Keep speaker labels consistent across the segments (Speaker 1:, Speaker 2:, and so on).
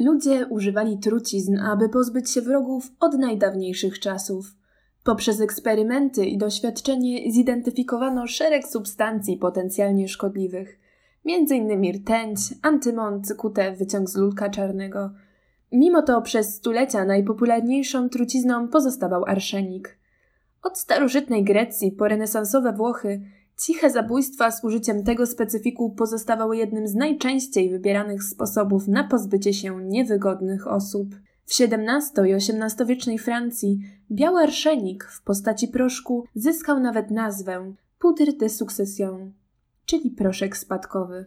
Speaker 1: Ludzie używali trucizn, aby pozbyć się wrogów od najdawniejszych czasów. Poprzez eksperymenty i doświadczenie zidentyfikowano szereg substancji potencjalnie szkodliwych, m.in. rtęć, antymon, cykutę, wyciąg z lulka czarnego. Mimo to przez stulecia najpopularniejszą trucizną pozostawał arszenik. Od starożytnej Grecji po renesansowe Włochy ciche zabójstwa z użyciem tego specyfiku pozostawały jednym z najczęściej wybieranych sposobów na pozbycie się niewygodnych osób. W XVII i XVIII-wiecznej Francji biały arszenik w postaci proszku zyskał nawet nazwę poudre de succession, czyli proszek spadkowy.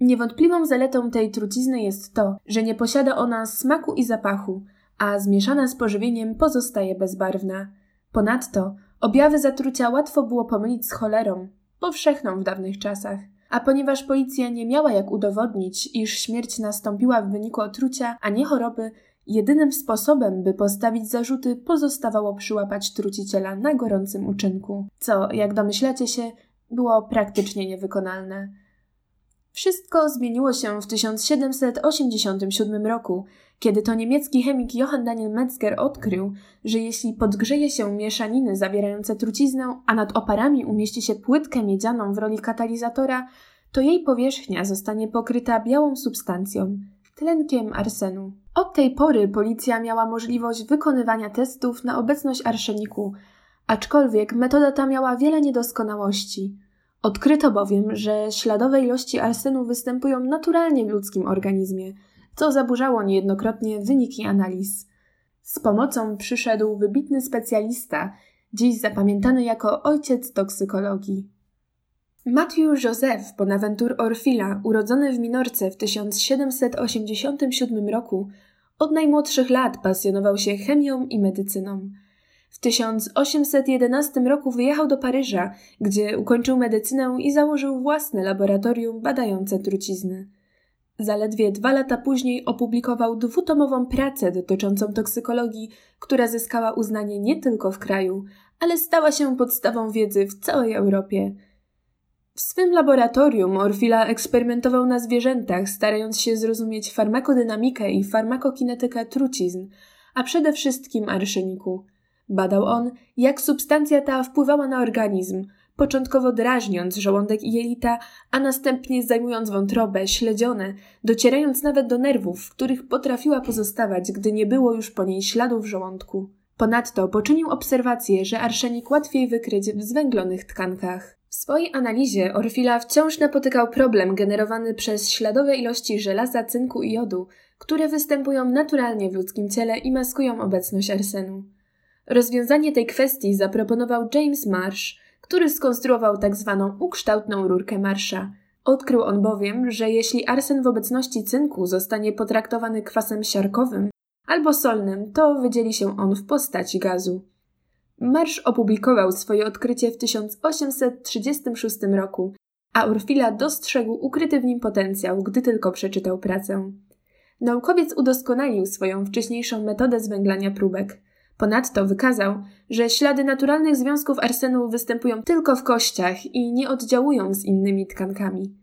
Speaker 1: Niewątpliwą zaletą tej trucizny jest to, że nie posiada ona smaku i zapachu, a zmieszana z pożywieniem pozostaje bezbarwna. Ponadto objawy zatrucia łatwo było pomylić z cholerą, powszechną w dawnych czasach. A ponieważ policja nie miała jak udowodnić, iż śmierć nastąpiła w wyniku otrucia, a nie choroby, jedynym sposobem, by postawić zarzuty, pozostawało przyłapać truciciela na gorącym uczynku, co, jak domyślacie się, było praktycznie niewykonalne. Wszystko zmieniło się w 1787 roku, kiedy to niemiecki chemik Johann Daniel Metzger odkrył, że jeśli podgrzeje się mieszaniny zawierające truciznę, a nad oparami umieści się płytkę miedzianą w roli katalizatora, to jej powierzchnia zostanie pokryta białą substancją tlenkiem arsenu. Od tej pory policja miała możliwość wykonywania testów na obecność arszeniku, aczkolwiek metoda ta miała wiele niedoskonałości. Odkryto bowiem, że śladowe ilości arsenu występują naturalnie w ludzkim organizmie, co zaburzało niejednokrotnie wyniki analiz. Z pomocą przyszedł wybitny specjalista, dziś zapamiętany jako ojciec toksykologii. Matthew Joseph Bonaventure Orfila, urodzony w Minorce w 1787 roku, od najmłodszych lat pasjonował się chemią i medycyną. W 1811 roku wyjechał do Paryża, gdzie ukończył medycynę i założył własne laboratorium badające trucizny. Zaledwie dwa lata później opublikował dwutomową pracę dotyczącą toksykologii, która zyskała uznanie nie tylko w kraju, ale stała się podstawą wiedzy w całej Europie. W swym laboratorium Orfila eksperymentował na zwierzętach, starając się zrozumieć farmakodynamikę i farmakokinetykę trucizn, a przede wszystkim arszeniku. Badał on, jak substancja ta wpływała na organizm, początkowo drażniąc żołądek i jelita, a następnie zajmując wątrobę, śledzione, docierając nawet do nerwów, w których potrafiła pozostawać, gdy nie było już po niej śladów w żołądku. Ponadto poczynił obserwację, że arszenik łatwiej wykryć w zwęglonych tkankach. W swojej analizie Orfila wciąż napotykał problem generowany przez śladowe ilości żelaza, cynku i jodu, które występują naturalnie w ludzkim ciele i maskują obecność arsenu. Rozwiązanie tej kwestii zaproponował James Marsh, który skonstruował tak zwaną ukształtną rurkę Marsha. Odkrył on bowiem, że jeśli arsen w obecności cynku zostanie potraktowany kwasem siarkowym albo solnym, to wydzieli się on w postaci gazu. Marsz opublikował swoje odkrycie w 1836 roku, a Orfila dostrzegł ukryty w nim potencjał, gdy tylko przeczytał pracę. Naukowiec udoskonalił swoją wcześniejszą metodę zwęglania próbek. Ponadto wykazał, że ślady naturalnych związków arsenu występują tylko w kościach i nie oddziałują z innymi tkankami.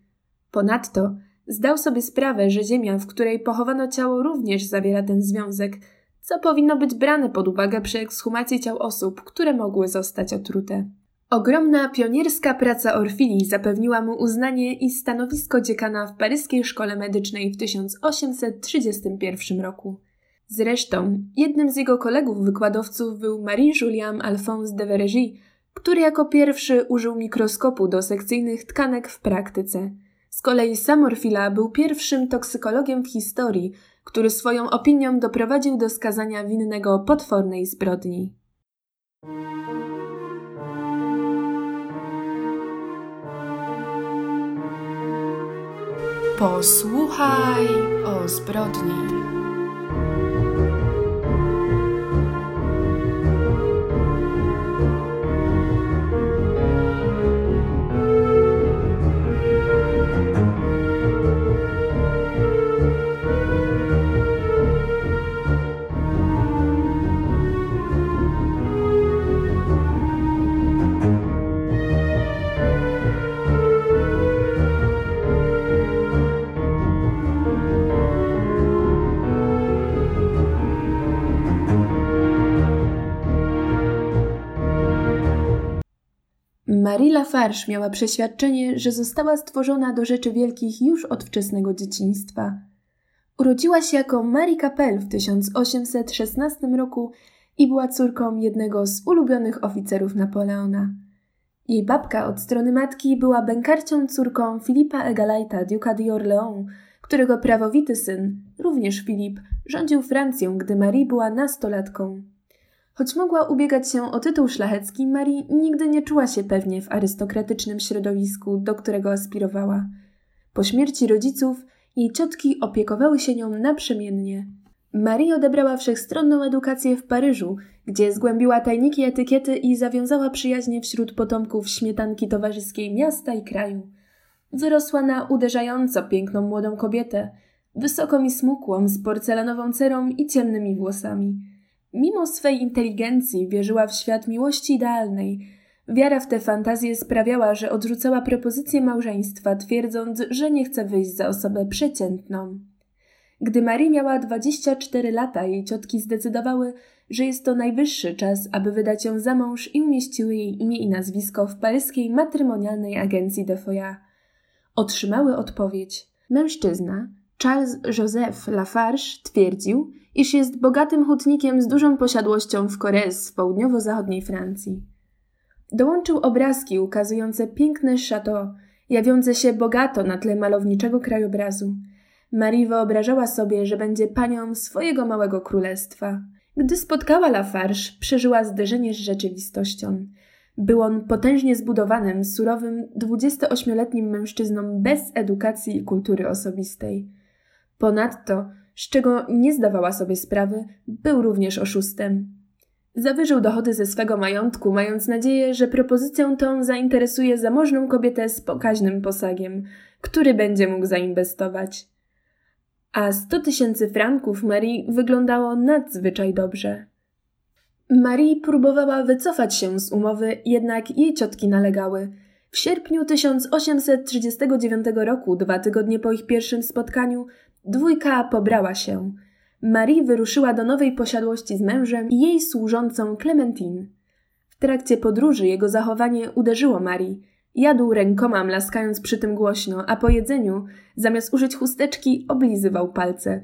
Speaker 1: Ponadto zdał sobie sprawę, że ziemia, w której pochowano ciało, również zawiera ten związek, co powinno być brane pod uwagę przy ekshumacji ciał osób, które mogły zostać otrute. Ogromna pionierska praca Orfili zapewniła mu uznanie i stanowisko dziekana w paryskiej szkole medycznej w 1831 roku. Zresztą jednym z jego kolegów wykładowców był Marie-Julien Alphonse de Vergy, który jako pierwszy użył mikroskopu do sekcyjnych tkanek w praktyce. Z kolei sam Orfila był pierwszym toksykologiem w historii, który swoją opinią doprowadził do skazania winnego potwornej zbrodni. Posłuchaj o zbrodni. Marie Lafarge miała przeświadczenie, że została stworzona do rzeczy wielkich już od wczesnego dzieciństwa. Urodziła się jako Marie Capel w 1816 roku i była córką jednego z ulubionych oficerów Napoleona. Jej babka od strony matki była bękarcią córką Filipa Egalajta, duka d'Orléans, którego prawowity syn, również Filip, rządził Francją, gdy Marie była nastolatką. Choć mogła ubiegać się o tytuł szlachecki, Marie nigdy nie czuła się pewnie w arystokratycznym środowisku, do którego aspirowała. Po śmierci rodziców jej ciotki opiekowały się nią naprzemiennie. Marie odebrała wszechstronną edukację w Paryżu, gdzie zgłębiła tajniki etykiety i zawiązała przyjaźnie wśród potomków śmietanki towarzyskiej miasta i kraju. Wyrosła na uderzająco piękną młodą kobietę, wysoką i smukłą, z porcelanową cerą i ciemnymi włosami. Mimo swej inteligencji wierzyła w świat miłości idealnej. Wiara w tę fantazję sprawiała, że odrzucała propozycję małżeństwa, twierdząc, że nie chce wyjść za osobę przeciętną. Gdy Marie miała 24 lata, jej ciotki zdecydowały, że jest to najwyższy czas, aby wydać ją za mąż i umieściły jej imię i nazwisko w paryskiej matrymonialnej agencji de Foya. Otrzymały odpowiedź. Mężczyzna, Charles Joseph Lafarge, twierdził, iż jest bogatym hutnikiem z dużą posiadłością w Corrèze w południowo-zachodniej Francji. Dołączył obrazki ukazujące piękne chateau, jawiące się bogato na tle malowniczego krajobrazu. Marie wyobrażała sobie, że będzie panią swojego małego królestwa. Gdy spotkała Lafarge, przeżyła zderzenie z rzeczywistością. Był on potężnie zbudowanym, surowym, 28-letnim mężczyzną bez edukacji i kultury osobistej. Ponadto, z czego nie zdawała sobie sprawy, był również oszustem. Zawyżył dochody ze swego majątku, mając nadzieję, że propozycją tą zainteresuje zamożną kobietę z pokaźnym posagiem, który będzie mógł zainwestować. A sto tysięcy franków Marii wyglądało nadzwyczaj dobrze. Marie próbowała wycofać się z umowy, jednak jej ciotki nalegały. W sierpniu 1839 roku, dwa tygodnie po ich pierwszym spotkaniu, dwójka pobrała się. Marie wyruszyła do nowej posiadłości z mężem i jej służącą Clementine. W trakcie podróży jego zachowanie uderzyło Marii. Jadł rękoma, mlaskając przy tym głośno, a po jedzeniu, zamiast użyć chusteczki, oblizywał palce.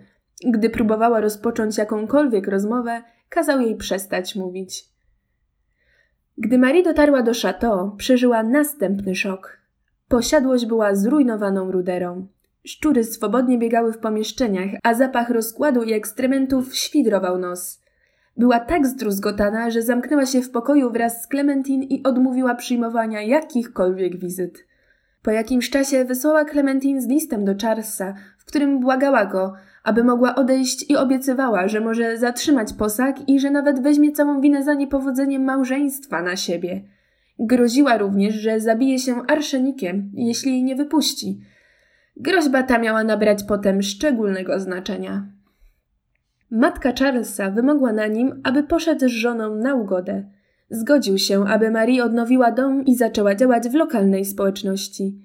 Speaker 1: Gdy próbowała rozpocząć jakąkolwiek rozmowę, kazał jej przestać mówić. Gdy Marie dotarła do chateau, przeżyła następny szok. Posiadłość była zrujnowaną ruderą. Szczury swobodnie biegały w pomieszczeniach, a zapach rozkładu i ekstrementów świdrował nos. Była tak zdruzgotana, że zamknęła się w pokoju wraz z Clementine i odmówiła przyjmowania jakichkolwiek wizyt. Po jakimś czasie wysłała Clementine z listem do Charlesa, w którym błagała go, aby mogła odejść i obiecywała, że może zatrzymać posag i że nawet weźmie całą winę za niepowodzenie małżeństwa na siebie. Groziła również, że zabije się arszenikiem, jeśli jej nie wypuści. Groźba ta miała nabrać potem szczególnego znaczenia. Matka Charlesa wymogła na nim, aby poszedł z żoną na ugodę. Zgodził się, aby Marie odnowiła dom i zaczęła działać w lokalnej społeczności.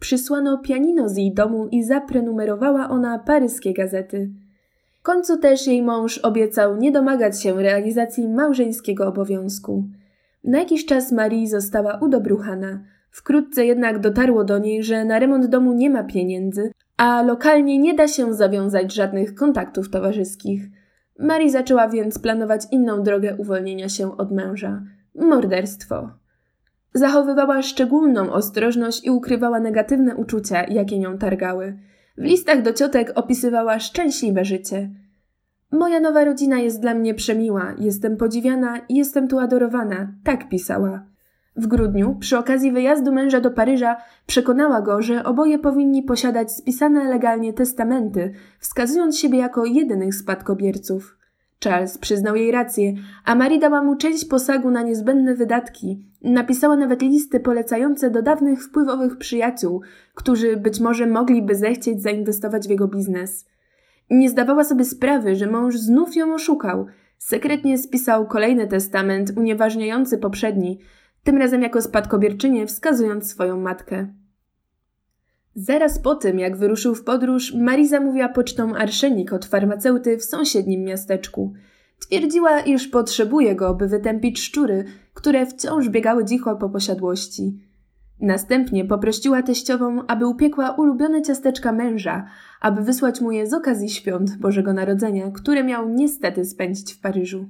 Speaker 1: Przysłano pianino z jej domu i zaprenumerowała ona paryskie gazety. W końcu też jej mąż obiecał nie domagać się realizacji małżeńskiego obowiązku. Na jakiś czas Marie została udobruchana. Wkrótce jednak dotarło do niej, że na remont domu nie ma pieniędzy, a lokalnie nie da się zawiązać żadnych kontaktów towarzyskich. Marie zaczęła więc planować inną drogę uwolnienia się od męża morderstwo. Zachowywała szczególną ostrożność i ukrywała negatywne uczucia, jakie nią targały. W listach do ciotek opisywała szczęśliwe życie. Moja nowa rodzina jest dla mnie przemiła, jestem podziwiana i jestem tu adorowana, tak pisała. W grudniu, przy okazji wyjazdu męża do Paryża, przekonała go, że oboje powinni posiadać spisane legalnie testamenty, wskazując siebie jako jedynych spadkobierców. Charles przyznał jej rację, a Marie dała mu część posagu na niezbędne wydatki. Napisała nawet listy polecające do dawnych wpływowych przyjaciół, którzy być może mogliby zechcieć zainwestować w jego biznes. Nie zdawała sobie sprawy, że mąż znów ją oszukał. Sekretnie spisał kolejny testament unieważniający poprzedni, tym razem jako spadkobierczynię wskazując swoją matkę. Zaraz po tym, jak wyruszył w podróż, Marie zamówiła pocztą arszenik od farmaceuty w sąsiednim miasteczku. Twierdziła, iż potrzebuje go, by wytępić szczury, które wciąż biegały dzicho po posiadłości. Następnie poprosiła teściową, aby upiekła ulubione ciasteczka męża, aby wysłać mu je z okazji świąt Bożego Narodzenia, które miał niestety spędzić w Paryżu.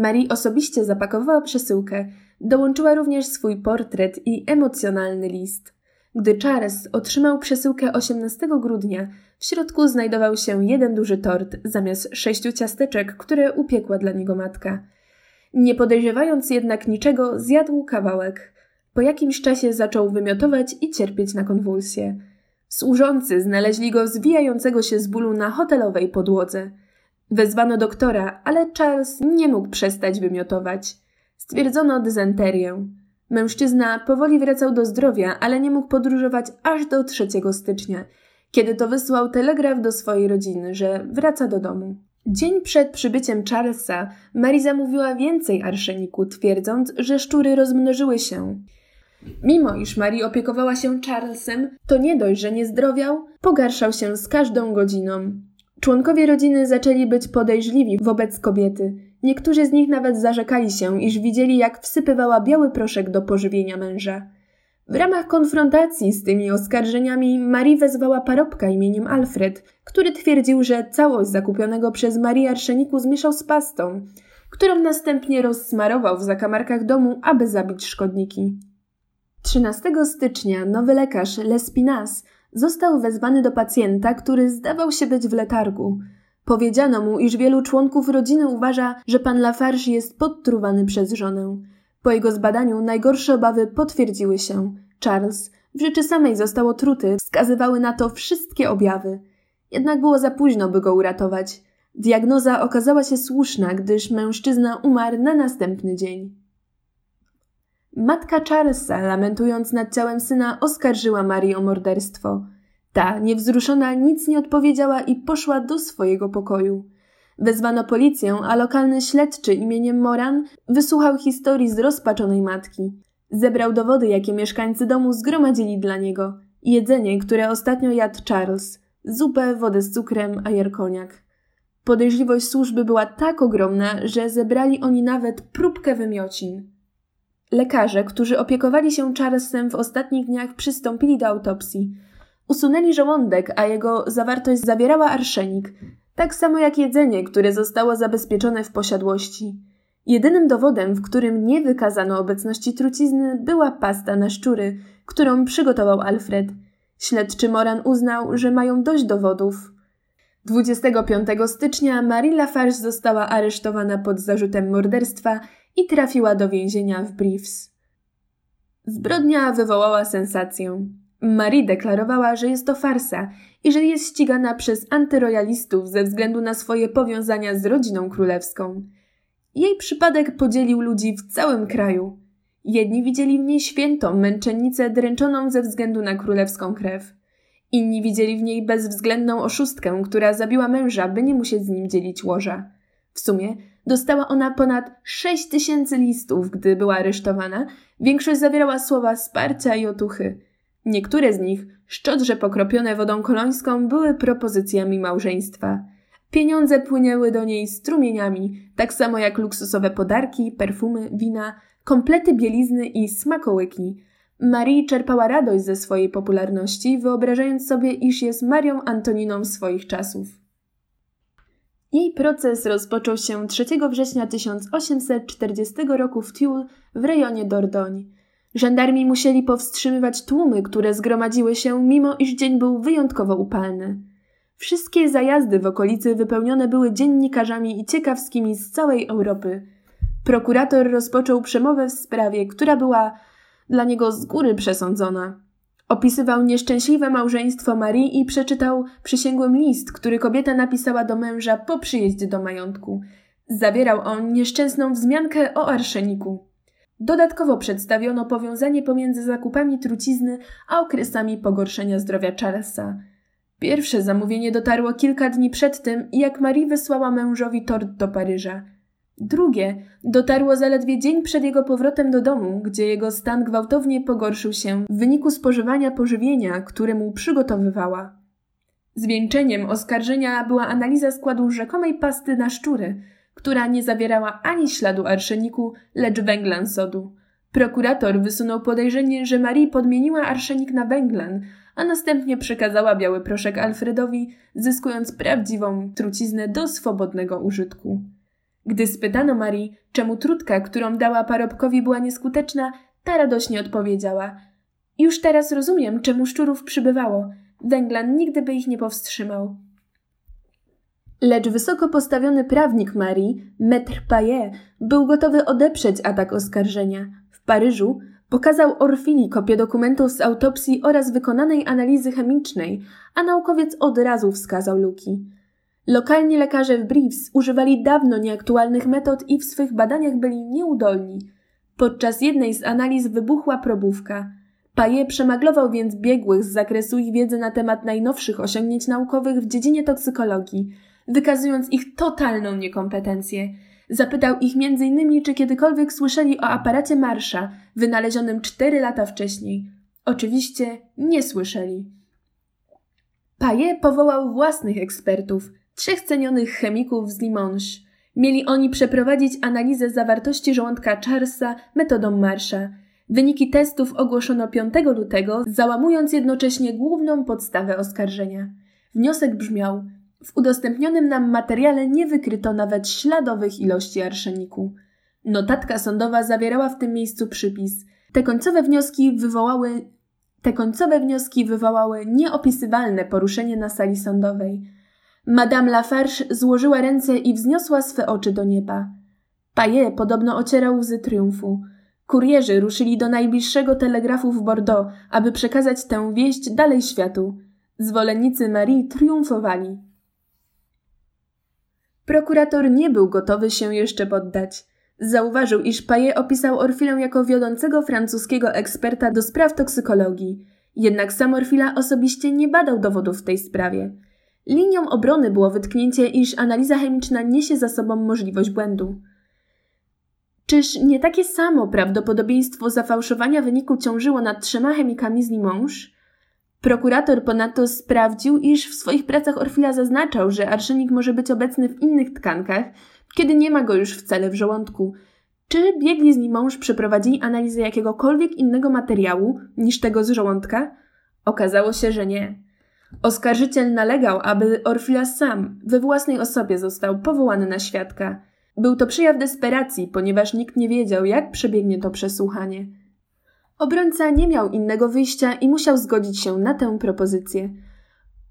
Speaker 1: Marie osobiście zapakowała przesyłkę, dołączyła również swój portret i emocjonalny list. Gdy Charles otrzymał przesyłkę 18 grudnia, w środku znajdował się jeden duży tort zamiast sześciu ciasteczek, które upiekła dla niego matka. Nie podejrzewając jednak niczego, zjadł kawałek. Po jakimś czasie zaczął wymiotować i cierpieć na konwulsje. Służący znaleźli go zwijającego się z bólu na hotelowej podłodze. Wezwano doktora, ale Charles nie mógł przestać wymiotować. Stwierdzono dysenterię. Mężczyzna powoli wracał do zdrowia, ale nie mógł podróżować aż do 3 stycznia, kiedy to wysłał telegraf do swojej rodziny, że wraca do domu. Dzień przed przybyciem Charlesa Mary zamówiła więcej arszeniku, twierdząc, że szczury rozmnożyły się. Mimo iż Mary opiekowała się Charlesem, to nie dość, że nie zdrowiał, pogarszał się z każdą godziną. Członkowie rodziny zaczęli być podejrzliwi wobec kobiety. Niektórzy z nich nawet zarzekali się, iż widzieli, jak wsypywała biały proszek do pożywienia męża. W ramach konfrontacji z tymi oskarżeniami Marie wezwała parobka imieniem Alfred, który twierdził, że całość zakupionego przez Marię arszeniku zmieszał z pastą, którą następnie rozsmarował w zakamarkach domu, aby zabić szkodniki. 13 stycznia nowy lekarz Lespinas został wezwany do pacjenta, który zdawał się być w letargu. Powiedziano mu, iż wielu członków rodziny uważa, że pan Lafarge jest podtruwany przez żonę. Po jego zbadaniu najgorsze obawy potwierdziły się. Charles w rzeczy samej został otruty, wskazywały na to wszystkie objawy. Jednak było za późno, by go uratować. Diagnoza okazała się słuszna, gdyż mężczyzna umarł na następny dzień. Matka Charlesa, lamentując nad ciałem syna, oskarżyła Marię o morderstwo. Ta, niewzruszona, nic nie odpowiedziała i poszła do swojego pokoju. Wezwano policję, a lokalny śledczy imieniem Moran wysłuchał historii zrozpaczonej matki. Zebrał dowody, jakie mieszkańcy domu zgromadzili dla niego. Jedzenie, które ostatnio jadł Charles. Zupę, wodę z cukrem, a jarkoniak. Podejrzliwość służby była tak ogromna, że zebrali oni nawet próbkę wymiocin. Lekarze, którzy opiekowali się Charlesem w ostatnich dniach, przystąpili do autopsji. Usunęli żołądek, a jego zawartość zawierała arszenik, tak samo jak jedzenie, które zostało zabezpieczone w posiadłości. Jedynym dowodem, w którym nie wykazano obecności trucizny, była pasta na szczury, którą przygotował Alfred. Śledczy Moran uznał, że mają dość dowodów. 25 stycznia Marie Lafarge została aresztowana pod zarzutem morderstwa i trafiła do więzienia w Briefs. Zbrodnia wywołała sensację. Marie deklarowała, że jest to farsa i że jest ścigana przez antyrojalistów ze względu na swoje powiązania z rodziną królewską. Jej przypadek podzielił ludzi w całym kraju. Jedni widzieli w niej świętą męczennicę dręczoną ze względu na królewską krew. Inni widzieli w niej bezwzględną oszustkę, która zabiła męża, by nie musieć z nim dzielić łoża. W sumie dostała ona ponad 6 tysięcy listów, gdy była aresztowana. Większość zawierała słowa wsparcia i otuchy. Niektóre z nich, szczodrze pokropione wodą kolońską, były propozycjami małżeństwa. Pieniądze płynęły do niej strumieniami, tak samo jak luksusowe podarki, perfumy, wina, komplety bielizny i smakołyki. Marie czerpała radość ze swojej popularności, wyobrażając sobie, iż jest Marią Antoniną swoich czasów. Jej proces rozpoczął się 3 września 1840 roku w Tulle w rejonie Dordogne. Żandarmi musieli powstrzymywać tłumy, które zgromadziły się, mimo iż dzień był wyjątkowo upalny. Wszystkie zajazdy w okolicy wypełnione były dziennikarzami i ciekawskimi z całej Europy. Prokurator rozpoczął przemowę w sprawie, która była dla niego z góry przesądzona. Opisywał nieszczęśliwe małżeństwo Marii i przeczytał przysięgłym list, który kobieta napisała do męża po przyjeździe do majątku. Zawierał on nieszczęsną wzmiankę o arszeniku. Dodatkowo przedstawiono powiązanie pomiędzy zakupami trucizny a okresami pogorszenia zdrowia Charlesa. Pierwsze zamówienie dotarło kilka dni przed tym, jak Marie wysłała mężowi tort do Paryża. Drugie dotarło zaledwie dzień przed jego powrotem do domu, gdzie jego stan gwałtownie pogorszył się w wyniku spożywania pożywienia, które mu przygotowywała. Zwieńczeniem oskarżenia była analiza składu rzekomej pasty na szczury, która nie zawierała ani śladu arszeniku, lecz węglan sodu. Prokurator wysunął podejrzenie, że Marie podmieniła arszenik na węglan, a następnie przekazała biały proszek Alfredowi, zyskując prawdziwą truciznę do swobodnego użytku. Gdy spytano Marii, czemu trutka, którą dała parobkowi była nieskuteczna, ta radośnie odpowiedziała: Już teraz rozumiem, czemu szczurów przybywało. Węglan nigdy by ich nie powstrzymał. Lecz wysoko postawiony prawnik Marii, Maître Payet, był gotowy odeprzeć atak oskarżenia. W Paryżu pokazał Orfili kopię dokumentów z autopsji oraz wykonanej analizy chemicznej, a naukowiec od razu wskazał luki. Lokalni lekarze w Briefs używali dawno nieaktualnych metod i w swych badaniach byli nieudolni. Podczas jednej z analiz wybuchła probówka. Paje przemaglował więc biegłych z zakresu ich wiedzy na temat najnowszych osiągnięć naukowych w dziedzinie toksykologii, wykazując ich totalną niekompetencję. Zapytał ich m.in., czy kiedykolwiek słyszeli o aparacie Marsza, wynalezionym cztery lata wcześniej. Oczywiście nie słyszeli. Paje powołał własnych ekspertów, trzech cenionych chemików z Limoges. Mieli oni przeprowadzić analizę zawartości żołądka Charlesa metodą Marsza. Wyniki testów ogłoszono 5 lutego, załamując jednocześnie główną podstawę oskarżenia. Wniosek brzmiał: W udostępnionym nam materiale nie wykryto nawet śladowych ilości arszeniku. Notatka sądowa zawierała w tym miejscu przypis. Te końcowe wnioski wywołały te końcowe wnioski wywołały nieopisywalne poruszenie na sali sądowej. Madame Lafarge złożyła ręce i wzniosła swe oczy do nieba. Paye podobno ocierał łzy triumfu. Kurierzy ruszyli do najbliższego telegrafu w Bordeaux, aby przekazać tę wieść dalej światu. Zwolennicy Marii triumfowali. Prokurator nie był gotowy się jeszcze poddać. Zauważył, iż Paye opisał Orfilę jako wiodącego francuskiego eksperta do spraw toksykologii. Jednak sam Orfila osobiście nie badał dowodów w tej sprawie. Linią obrony było wytknięcie, iż analiza chemiczna niesie za sobą możliwość błędu. Czyż nie takie samo prawdopodobieństwo zafałszowania wyniku ciążyło nad trzema chemikami z Limoges? Prokurator ponadto sprawdził, iż w swoich pracach Orfila zaznaczał, że arszenik może być obecny w innych tkankach, kiedy nie ma go już wcale w żołądku. Czy biegli z Limoges przeprowadzili analizę jakiegokolwiek innego materiału niż tego z żołądka? Okazało się, że nie. Oskarżyciel nalegał, aby Orfila sam, we własnej osobie został powołany na świadka. Był to przejaw desperacji, ponieważ nikt nie wiedział, jak przebiegnie to przesłuchanie. Obrońca nie miał innego wyjścia i musiał zgodzić się na tę propozycję.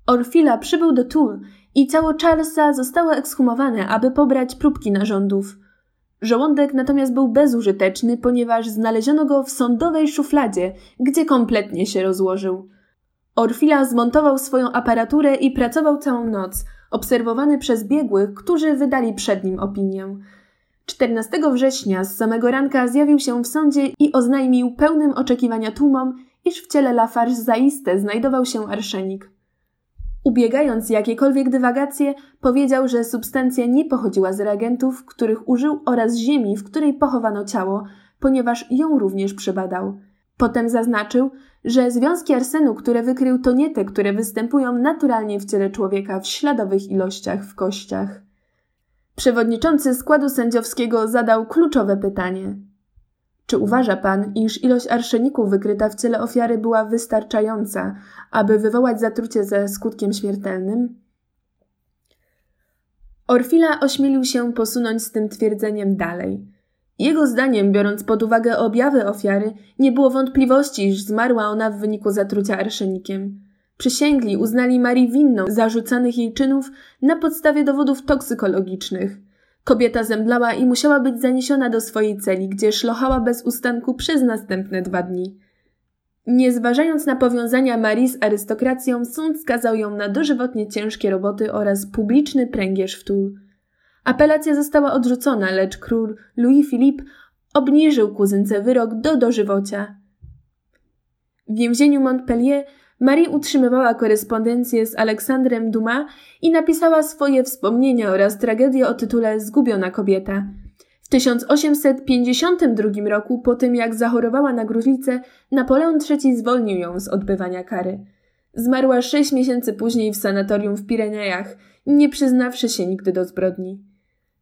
Speaker 1: Orfila przybył do Toul i ciało Charlesa zostało ekshumowane, aby pobrać próbki narządów. Żołądek natomiast był bezużyteczny, ponieważ znaleziono go w sądowej szufladzie, gdzie kompletnie się rozłożył. Orfila zmontował swoją aparaturę i pracował całą noc, obserwowany przez biegłych, którzy wydali przed nim opinię. 14 września z samego ranka zjawił się w sądzie i oznajmił pełnym oczekiwania tłumom, iż w ciele Lafarge zaiste znajdował się arszenik. Ubiegając jakiekolwiek dywagacje, powiedział, że substancja nie pochodziła z reagentów, których użył oraz ziemi, w której pochowano ciało, ponieważ ją również przebadał. Potem zaznaczył, że związki arsenu, które wykrył, to nie te, które występują naturalnie w ciele człowieka w śladowych ilościach w kościach. Przewodniczący składu sędziowskiego zadał kluczowe pytanie. Czy uważa pan, iż ilość arszeniku wykryta w ciele ofiary była wystarczająca, aby wywołać zatrucie ze skutkiem śmiertelnym? Orfila ośmielił się posunąć z tym twierdzeniem dalej – jego zdaniem, biorąc pod uwagę objawy ofiary, nie było wątpliwości, iż zmarła ona w wyniku zatrucia arszenikiem. Przysięgli uznali Marii winną zarzucanych jej czynów na podstawie dowodów toksykologicznych. Kobieta zemdlała i musiała być zaniesiona do swojej celi, gdzie szlochała bez ustanku przez następne dwa dni. Nie zważając na powiązania Marii z arystokracją, sąd skazał ją na dożywotnie ciężkie roboty oraz publiczny pręgierz w tul. Apelacja została odrzucona, lecz król Louis Philippe obniżył kuzynce wyrok do dożywocia. W więzieniu Montpellier Marie utrzymywała korespondencję z Aleksandrem Dumas i napisała swoje wspomnienia oraz tragedię o tytule Zgubiona kobieta. W 1852 roku, po tym jak zachorowała na gruźlicę, Napoleon III zwolnił ją z odbywania kary. Zmarła sześć miesięcy później w sanatorium w Pirenejach, nie przyznawszy się nigdy do zbrodni.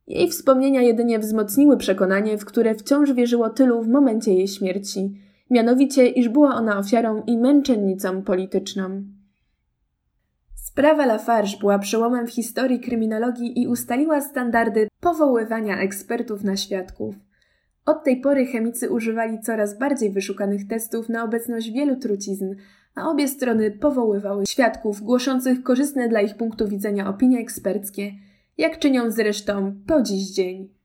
Speaker 1: Jej wspomnienia jedynie wzmocniły przekonanie, w które wciąż wierzyło tylu w momencie jej śmierci, mianowicie, iż była ona ofiarą i męczennicą polityczną. Sprawa Lafarge była przełomem w historii kryminologii i ustaliła standardy powoływania ekspertów na świadków. Od tej pory chemicy używali coraz bardziej wyszukanych testów na obecność wielu trucizn, a obie strony powoływały świadków głoszących korzystne dla ich punktu widzenia opinie eksperckie, jak czynią zresztą po dziś dzień.